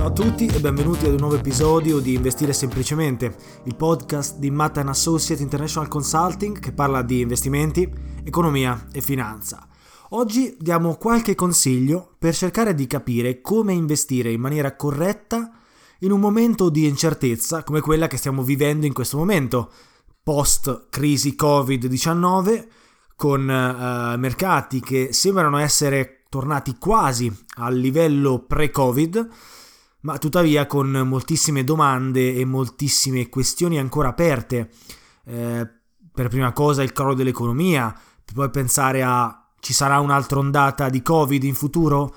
Ciao a tutti e benvenuti ad un nuovo episodio di Investire Semplicemente, il podcast di Matt Associate International Consulting che parla di investimenti, economia e finanza. Oggi diamo qualche consiglio per cercare di capire come investire in maniera corretta in un momento di incertezza come quella che stiamo vivendo in questo momento, post crisi Covid-19, con uh, mercati che sembrano essere tornati quasi al livello pre-Covid, ma tuttavia con moltissime domande e moltissime questioni ancora aperte. Eh, per prima cosa il crollo dell'economia, poi pensare a ci sarà un'altra ondata di Covid in futuro?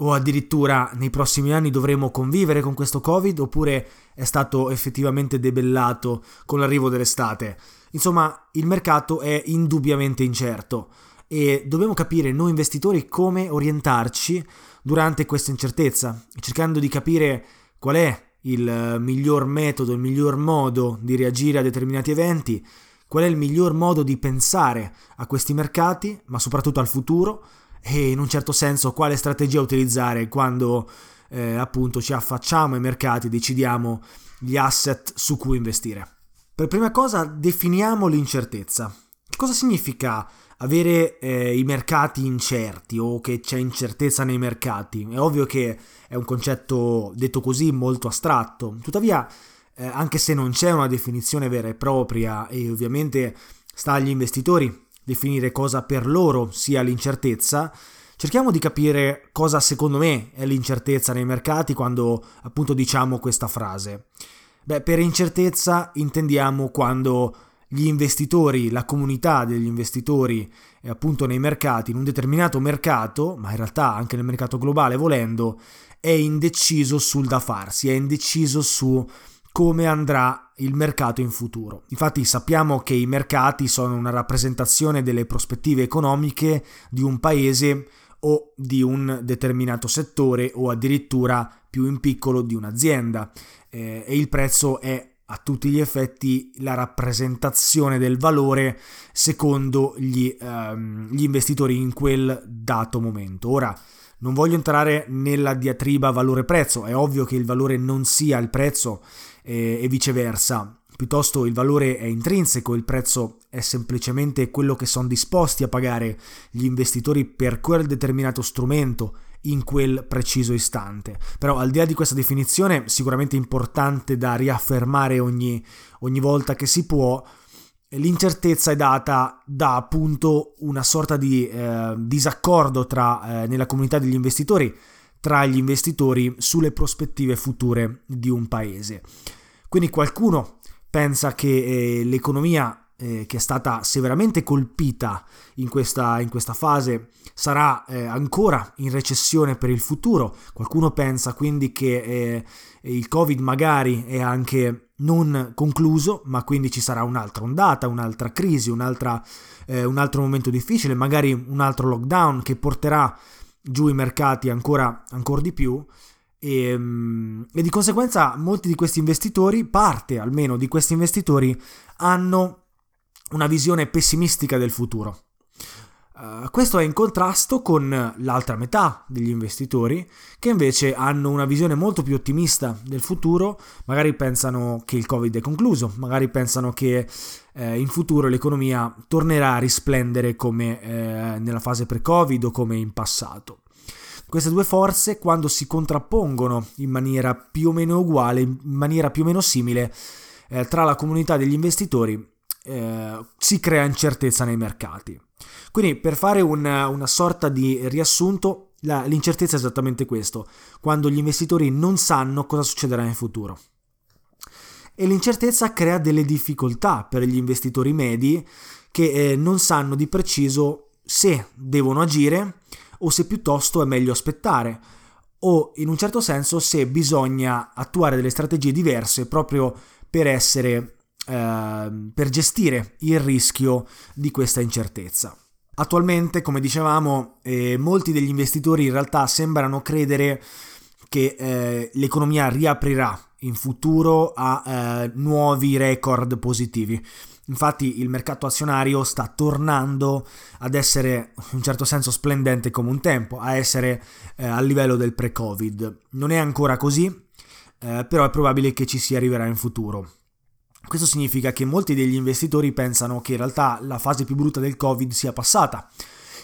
O addirittura nei prossimi anni dovremo convivere con questo Covid oppure è stato effettivamente debellato con l'arrivo dell'estate? Insomma, il mercato è indubbiamente incerto e dobbiamo capire noi investitori come orientarci durante questa incertezza, cercando di capire qual è il miglior metodo, il miglior modo di reagire a determinati eventi, qual è il miglior modo di pensare a questi mercati, ma soprattutto al futuro e in un certo senso quale strategia utilizzare quando eh, appunto ci affacciamo ai mercati, decidiamo gli asset su cui investire. Per prima cosa definiamo l'incertezza. Che cosa significa avere eh, i mercati incerti o che c'è incertezza nei mercati? È ovvio che è un concetto detto così molto astratto, tuttavia eh, anche se non c'è una definizione vera e propria e ovviamente sta agli investitori definire cosa per loro sia l'incertezza, cerchiamo di capire cosa secondo me è l'incertezza nei mercati quando appunto diciamo questa frase. Beh, per incertezza intendiamo quando gli investitori, la comunità degli investitori è appunto nei mercati, in un determinato mercato, ma in realtà anche nel mercato globale volendo, è indeciso sul da farsi, è indeciso su come andrà il mercato in futuro. Infatti sappiamo che i mercati sono una rappresentazione delle prospettive economiche di un paese o di un determinato settore o addirittura più in piccolo di un'azienda eh, e il prezzo è a tutti gli effetti la rappresentazione del valore secondo gli, ehm, gli investitori in quel dato momento. Ora, non voglio entrare nella diatriba valore-prezzo, è ovvio che il valore non sia il prezzo eh, e viceversa, piuttosto il valore è intrinseco, il prezzo è semplicemente quello che sono disposti a pagare gli investitori per quel determinato strumento in quel preciso istante. Però al di là di questa definizione, sicuramente importante da riaffermare ogni, ogni volta che si può, l'incertezza è data da appunto una sorta di eh, disaccordo tra, eh, nella comunità degli investitori tra gli investitori sulle prospettive future di un paese. Quindi qualcuno pensa che eh, l'economia eh, che è stata severamente colpita in questa, in questa fase sarà eh, ancora in recessione per il futuro. Qualcuno pensa quindi che eh, il Covid magari è anche non concluso, ma quindi ci sarà un'altra ondata, un'altra crisi, un'altra, eh, un altro momento difficile, magari un altro lockdown che porterà giù i mercati ancora, ancora di più. E, ehm, e, di conseguenza molti di questi investitori, parte almeno di questi investitori, hanno una visione pessimistica del futuro. Uh, questo è in contrasto con l'altra metà degli investitori che invece hanno una visione molto più ottimista del futuro, magari pensano che il Covid è concluso, magari pensano che eh, in futuro l'economia tornerà a risplendere come eh, nella fase pre-Covid o come in passato. Queste due forze, quando si contrappongono in maniera più o meno uguale, in maniera più o meno simile, eh, tra la comunità degli investitori, eh, si crea incertezza nei mercati. Quindi per fare una, una sorta di riassunto, la, l'incertezza è esattamente questo, quando gli investitori non sanno cosa succederà in futuro. E l'incertezza crea delle difficoltà per gli investitori medi che eh, non sanno di preciso se devono agire o se piuttosto è meglio aspettare o in un certo senso se bisogna attuare delle strategie diverse proprio per essere Ehm, per gestire il rischio di questa incertezza. Attualmente, come dicevamo, eh, molti degli investitori in realtà sembrano credere che eh, l'economia riaprirà in futuro a eh, nuovi record positivi. Infatti il mercato azionario sta tornando ad essere in un certo senso splendente come un tempo, a essere eh, al livello del pre-Covid. Non è ancora così, eh, però è probabile che ci si arriverà in futuro. Questo significa che molti degli investitori pensano che in realtà la fase più brutta del Covid sia passata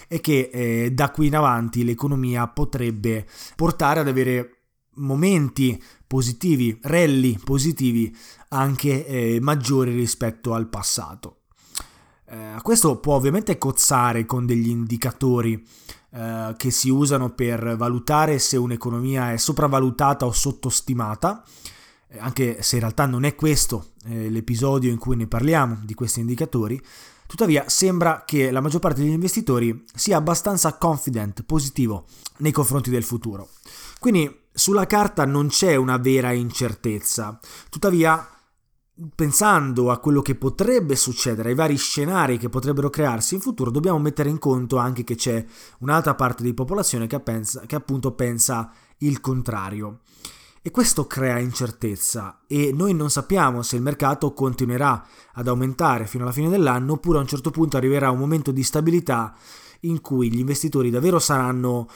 e che eh, da qui in avanti l'economia potrebbe portare ad avere momenti positivi, rally positivi anche eh, maggiori rispetto al passato. Eh, questo può ovviamente cozzare con degli indicatori eh, che si usano per valutare se un'economia è sopravvalutata o sottostimata anche se in realtà non è questo eh, l'episodio in cui ne parliamo di questi indicatori, tuttavia sembra che la maggior parte degli investitori sia abbastanza confident, positivo nei confronti del futuro. Quindi sulla carta non c'è una vera incertezza, tuttavia pensando a quello che potrebbe succedere, ai vari scenari che potrebbero crearsi in futuro, dobbiamo mettere in conto anche che c'è un'altra parte di popolazione che, pensa, che appunto pensa il contrario. E questo crea incertezza e noi non sappiamo se il mercato continuerà ad aumentare fino alla fine dell'anno oppure a un certo punto arriverà un momento di stabilità in cui gli investitori davvero saranno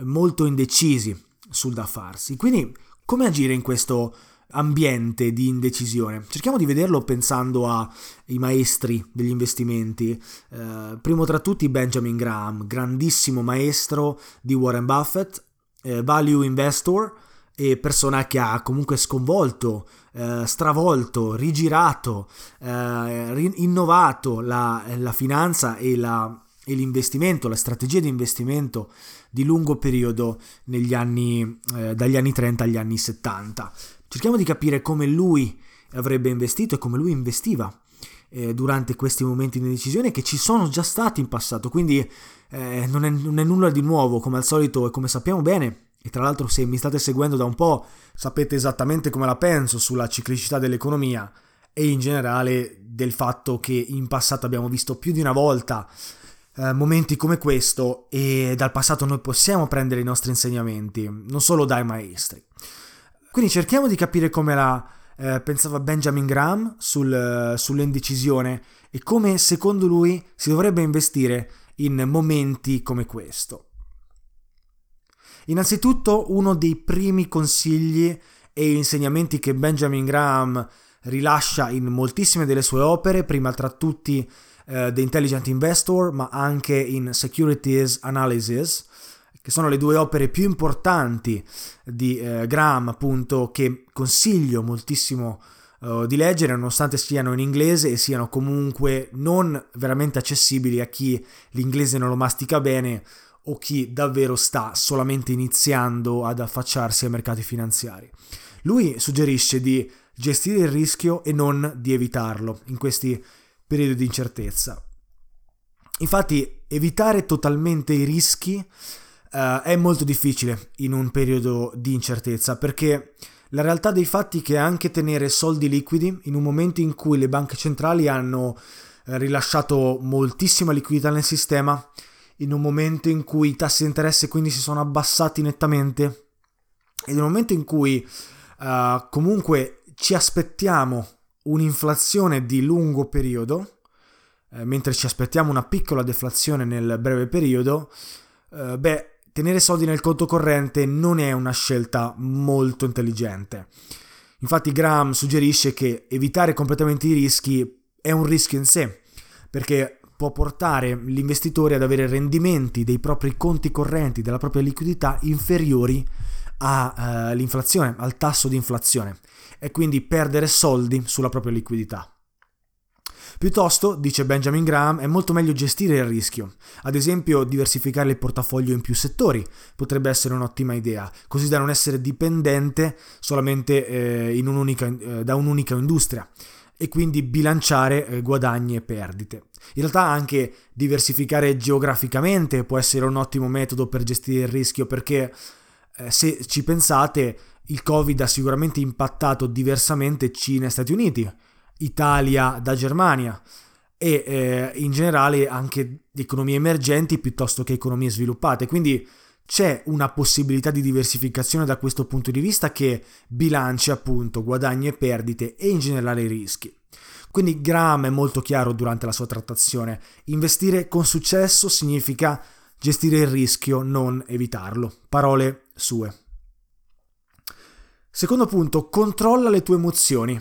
molto indecisi sul da farsi. Quindi come agire in questo ambiente di indecisione? Cerchiamo di vederlo pensando ai maestri degli investimenti. Eh, primo tra tutti Benjamin Graham, grandissimo maestro di Warren Buffett, eh, value investor e persona che ha comunque sconvolto, eh, stravolto, rigirato, eh, innovato la, la finanza e, la, e, l'investimento, la strategia di investimento di lungo periodo anni, eh, dagli anni 30 agli anni 70. Cerchiamo di capire come lui avrebbe investito e come lui investiva eh, durante questi momenti di decisione che ci sono già stati in passato, quindi eh, non è, non è nulla di nuovo, come al solito e come sappiamo bene e tra l'altro se mi state seguendo da un po' sapete esattamente come la penso sulla ciclicità dell'economia e in generale del fatto che in passato abbiamo visto più di una volta eh, momenti come questo e dal passato noi possiamo prendere i nostri insegnamenti, non solo dai maestri. Quindi cerchiamo di capire come la, eh, pensava Benjamin Graham sul, sull'indecisione e come secondo lui si dovrebbe investire in momenti come questo. Innanzitutto uno dei primi consigli e insegnamenti che Benjamin Graham rilascia in moltissime delle sue opere, prima tra tutti uh, The Intelligent Investor, ma anche in Securities Analysis, che sono le due opere più importanti di uh, Graham, appunto, che consiglio moltissimo uh, di leggere, nonostante siano in inglese e siano comunque non veramente accessibili a chi l'inglese non lo mastica bene o chi davvero sta solamente iniziando ad affacciarsi ai mercati finanziari. Lui suggerisce di gestire il rischio e non di evitarlo in questi periodi di incertezza. Infatti, evitare totalmente i rischi uh, è molto difficile in un periodo di incertezza perché la realtà dei fatti è che anche tenere soldi liquidi in un momento in cui le banche centrali hanno uh, rilasciato moltissima liquidità nel sistema, in un momento in cui i tassi di interesse quindi si sono abbassati nettamente ed in un momento in cui uh, comunque ci aspettiamo un'inflazione di lungo periodo, eh, mentre ci aspettiamo una piccola deflazione nel breve periodo, eh, beh, tenere soldi nel conto corrente non è una scelta molto intelligente. Infatti Graham suggerisce che evitare completamente i rischi è un rischio in sé, perché può portare l'investitore ad avere rendimenti dei propri conti correnti, della propria liquidità inferiori all'inflazione, uh, al tasso di inflazione e quindi perdere soldi sulla propria liquidità. Piuttosto, dice Benjamin Graham, è molto meglio gestire il rischio. Ad esempio, diversificare il portafoglio in più settori potrebbe essere un'ottima idea, così da non essere dipendente solamente eh, in un'unica, eh, da un'unica industria e quindi bilanciare eh, guadagni e perdite. In realtà anche diversificare geograficamente può essere un ottimo metodo per gestire il rischio perché eh, se ci pensate il Covid ha sicuramente impattato diversamente Cina e Stati Uniti, Italia da Germania e eh, in generale anche economie emergenti piuttosto che economie sviluppate. Quindi c'è una possibilità di diversificazione da questo punto di vista che bilancia appunto guadagni e perdite e in generale i rischi. Quindi Graham è molto chiaro durante la sua trattazione. Investire con successo significa gestire il rischio, non evitarlo. Parole sue. Secondo punto, controlla le tue emozioni.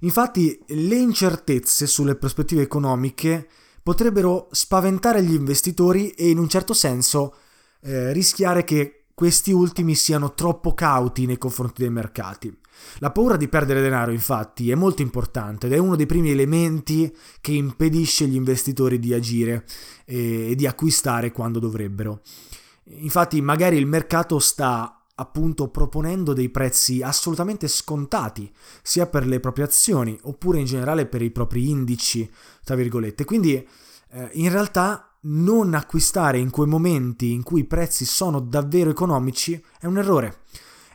Infatti le incertezze sulle prospettive economiche potrebbero spaventare gli investitori e in un certo senso eh, rischiare che questi ultimi siano troppo cauti nei confronti dei mercati. La paura di perdere denaro, infatti, è molto importante ed è uno dei primi elementi che impedisce agli investitori di agire e di acquistare quando dovrebbero. Infatti, magari il mercato sta appunto proponendo dei prezzi assolutamente scontati, sia per le proprie azioni oppure in generale per i propri indici, tra virgolette. Quindi, eh, in realtà non acquistare in quei momenti in cui i prezzi sono davvero economici è un errore.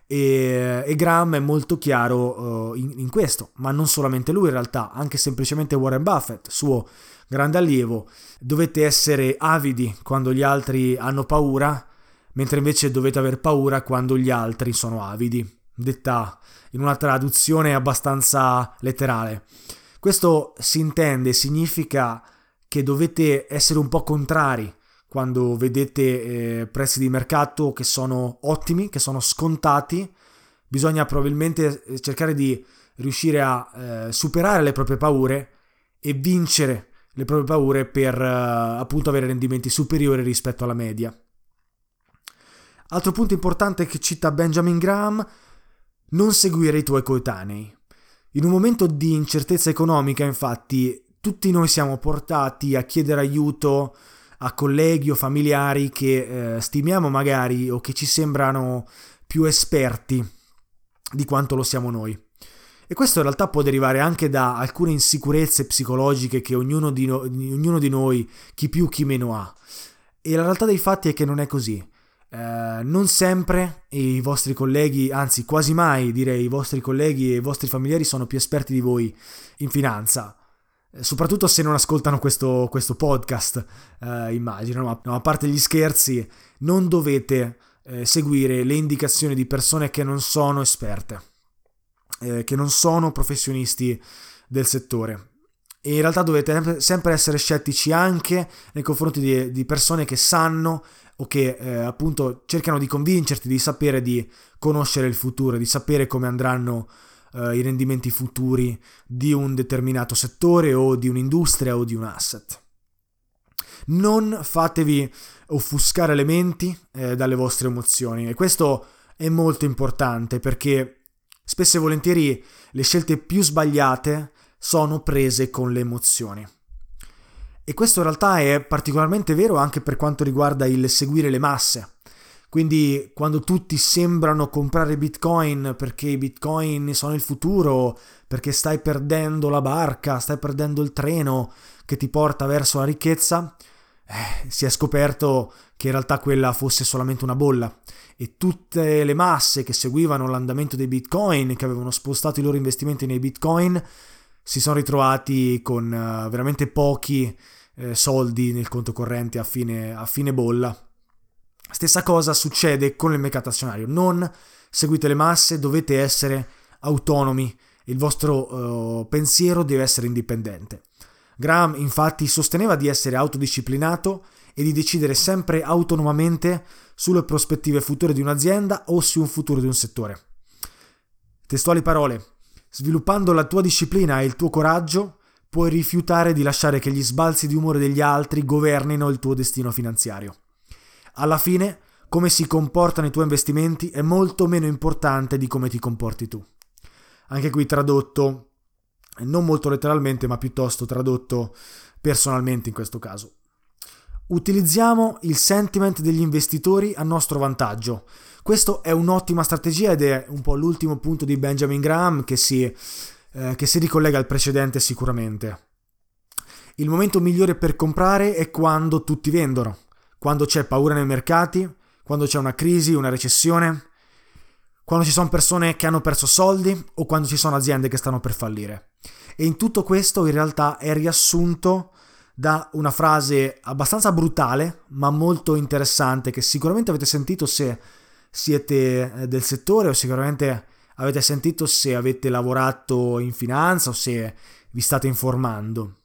E, e Graham è molto chiaro uh, in, in, questo, ma non solamente lui in realtà, anche semplicemente Warren Buffett, suo grande allievo. Dovete essere avidi quando gli altri hanno paura, mentre invece dovete aver paura quando gli altri sono avidi. Detta in una traduzione abbastanza letterale. Questo si intende, significa che dovete essere un po' contrari quando vedete eh, prezzi di mercato che sono ottimi, che sono scontati, bisogna probabilmente eh, cercare di riuscire a eh, superare le proprie paure e vincere le proprie paure per eh, appunto avere rendimenti superiori rispetto alla media. Altro punto importante che cita Benjamin Graham, non seguire i tuoi coetanei. In un momento di incertezza economica, infatti, tutti noi siamo portati a chiedere aiuto a colleghi o familiari che eh, stimiamo magari o che ci sembrano più esperti di quanto lo siamo noi. E questo in realtà può derivare anche da alcune insicurezze psicologiche che ognuno di, no- ognuno di noi, chi più chi meno ha. E la realtà dei fatti è che non è così. Eh, non sempre i vostri colleghi, anzi quasi mai direi i vostri colleghi e i vostri familiari sono più esperti di voi in finanza soprattutto se non ascoltano questo, questo podcast, eh, immagino, ma no, a parte gli scherzi, non dovete eh, seguire le indicazioni di persone che non sono esperte. eh, che non sono professionisti del settore. E in realtà dovete sempre essere scettici anche nei confronti di, di persone che sanno o che eh, appunto cercano di convincerti di sapere di conoscere il futuro, di sapere come andranno eh, i rendimenti futuri di un determinato settore o di un'industria o di un asset. Non fatevi offuscare le menti eh, dalle vostre emozioni e questo è molto importante perché spesso e volentieri le scelte più sbagliate sono prese con le emozioni. E questo in realtà è particolarmente vero anche per quanto riguarda il seguire le masse. Quindi quando tutti sembrano comprare bitcoin perché i bitcoin sono il futuro, perché stai perdendo la barca, stai perdendo il treno che ti porta verso la ricchezza, eh, si è scoperto che in realtà quella fosse solamente una bolla e tutte le masse che seguivano l'andamento dei bitcoin, che avevano spostato i loro investimenti nei bitcoin, si sono ritrovati con uh, veramente pochi eh, soldi nel conto corrente a fine, a fine bolla. Stessa cosa succede con il mercato azionario. Non seguite le masse, dovete essere autonomi, il vostro uh, pensiero deve essere indipendente. Graham infatti sosteneva di essere autodisciplinato e di decidere sempre autonomamente sulle prospettive future di un'azienda o su un futuro di un settore. Testuali parole. Sviluppando la tua disciplina e il tuo coraggio, puoi rifiutare di lasciare che gli sbalzi di umore degli altri governino il tuo destino finanziario. Alla fine, come si comportano i tuoi investimenti è molto meno importante di come ti comporti tu. Anche qui tradotto, non molto letteralmente, ma piuttosto tradotto personalmente in questo caso. Utilizziamo il sentiment degli investitori a nostro vantaggio. Questo è un'ottima strategia ed è un po' l'ultimo punto di Benjamin Graham che si, eh, che si ricollega al precedente sicuramente. Il momento migliore per comprare è quando tutti vendono, quando c'è paura nei mercati, quando c'è una crisi, una recessione, quando ci sono persone che hanno perso soldi o quando ci sono aziende che stanno per fallire. E in tutto questo in realtà è riassunto da una frase abbastanza brutale ma molto interessante che sicuramente avete sentito se siete eh, del settore o sicuramente avete sentito se avete lavorato in finanza o se vi state informando.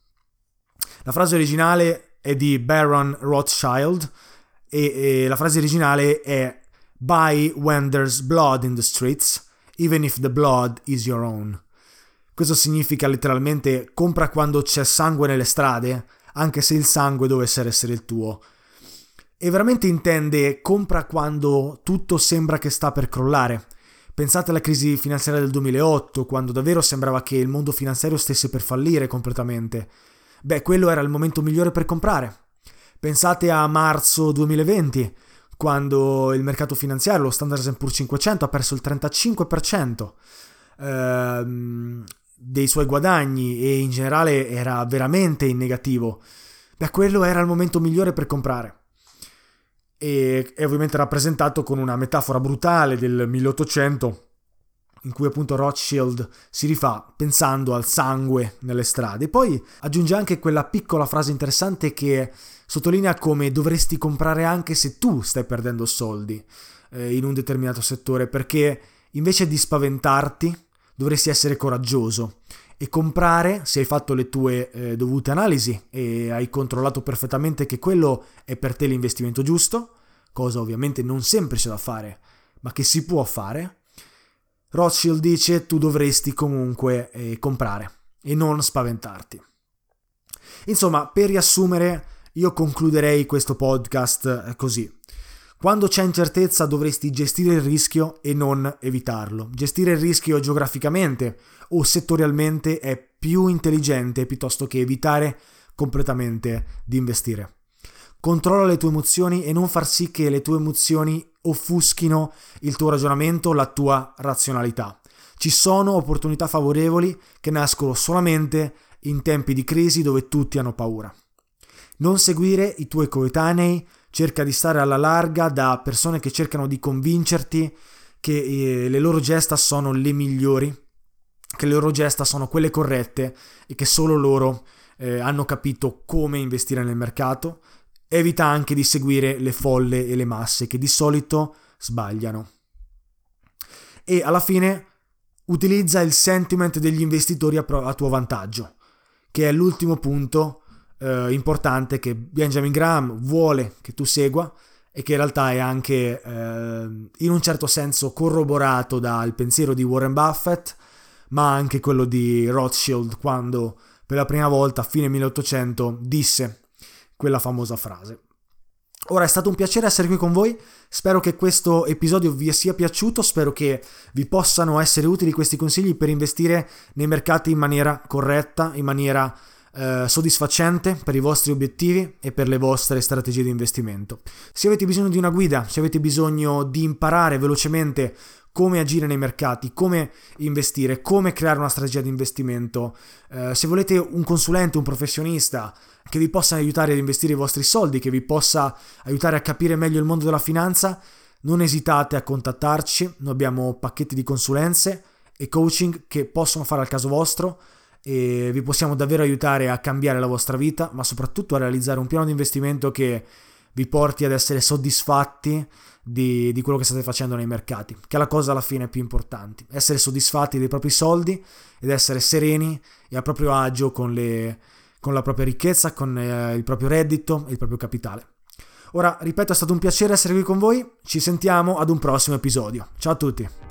La frase originale è di Baron Rothschild e, e la frase originale è Buy when there's blood in the streets, even if the blood is your own. Questo significa letteralmente compra quando c'è sangue nelle strade, anche se il sangue dovesse essere il tuo e veramente intende compra quando tutto sembra che sta per crollare. Pensate alla crisi finanziaria del 2008, quando davvero sembrava che il mondo finanziario stesse per fallire completamente. Beh, quello era il momento migliore per comprare. Pensate a marzo 2020, quando il mercato finanziario, lo Standard Poor's 500, ha perso il 35% ehm, dei suoi guadagni e in generale era veramente in negativo. Beh, quello era il momento migliore per comprare e è ovviamente rappresentato con una metafora brutale del 1800 in cui appunto Rothschild si rifà pensando al sangue nelle strade. Poi aggiunge anche quella piccola frase interessante che sottolinea come dovresti comprare anche se tu stai perdendo soldi eh, in un determinato settore, perché invece di spaventarti dovresti essere coraggioso e comprare se hai fatto le tue eh, dovute analisi e hai controllato perfettamente che quello è per te l'investimento giusto, cosa ovviamente non semplice da fare, ma che si può fare, Rothschild dice tu dovresti comunque eh, comprare e non spaventarti. Insomma, per riassumere, io concluderei questo podcast eh, così. Quando c'è incertezza dovresti gestire il rischio e non evitarlo. Gestire il rischio geograficamente o settorialmente è più intelligente piuttosto che evitare completamente di investire. Controlla le tue emozioni e non far sì che le tue emozioni offuschino il tuo ragionamento, la tua razionalità. Ci sono opportunità favorevoli che nascono solamente in tempi di crisi dove tutti hanno paura. Non seguire i tuoi coetanei, cerca di stare alla larga da persone che cercano di convincerti che eh, le loro gesta sono le migliori, che le loro gesta sono quelle corrette e che solo loro eh, hanno capito come investire nel mercato. Evita anche di seguire le folle e le masse che di solito sbagliano. E alla fine utilizza il sentiment degli investitori a, pro- a tuo vantaggio, che è l'ultimo punto eh, importante che Benjamin Graham vuole che tu segua e che in realtà è anche eh, in un certo senso corroborato dal pensiero di Warren Buffett, ma anche quello di Rothschild quando per la prima volta a fine 1800 disse quella famosa frase. Ora è stato un piacere essere qui con voi, spero che questo episodio vi sia piaciuto, spero che vi possano essere utili questi consigli per investire nei mercati in maniera corretta, in maniera eh, soddisfacente per i vostri obiettivi e per le vostre strategie di investimento. Se avete bisogno di una guida, se avete bisogno di imparare velocemente come agire nei mercati, come investire, come creare una strategia di investimento. Eh, se volete un consulente, un professionista che vi possa aiutare ad investire i vostri soldi, che vi possa aiutare a capire meglio il mondo della finanza, non esitate a contattarci. Noi abbiamo pacchetti di consulenze e coaching che possono fare al caso vostro e vi possiamo davvero aiutare a cambiare la vostra vita, ma soprattutto a realizzare un piano di investimento che vi porti ad essere soddisfatti di, di, quello che state facendo nei mercati, che è la cosa alla fine più importante. Essere soddisfatti dei propri soldi ed essere sereni e a proprio agio con, le, con la propria ricchezza, con eh, il proprio reddito e il proprio capitale. Ora, ripeto, è stato un piacere essere qui con voi, ci sentiamo ad un prossimo episodio. Ciao a tutti!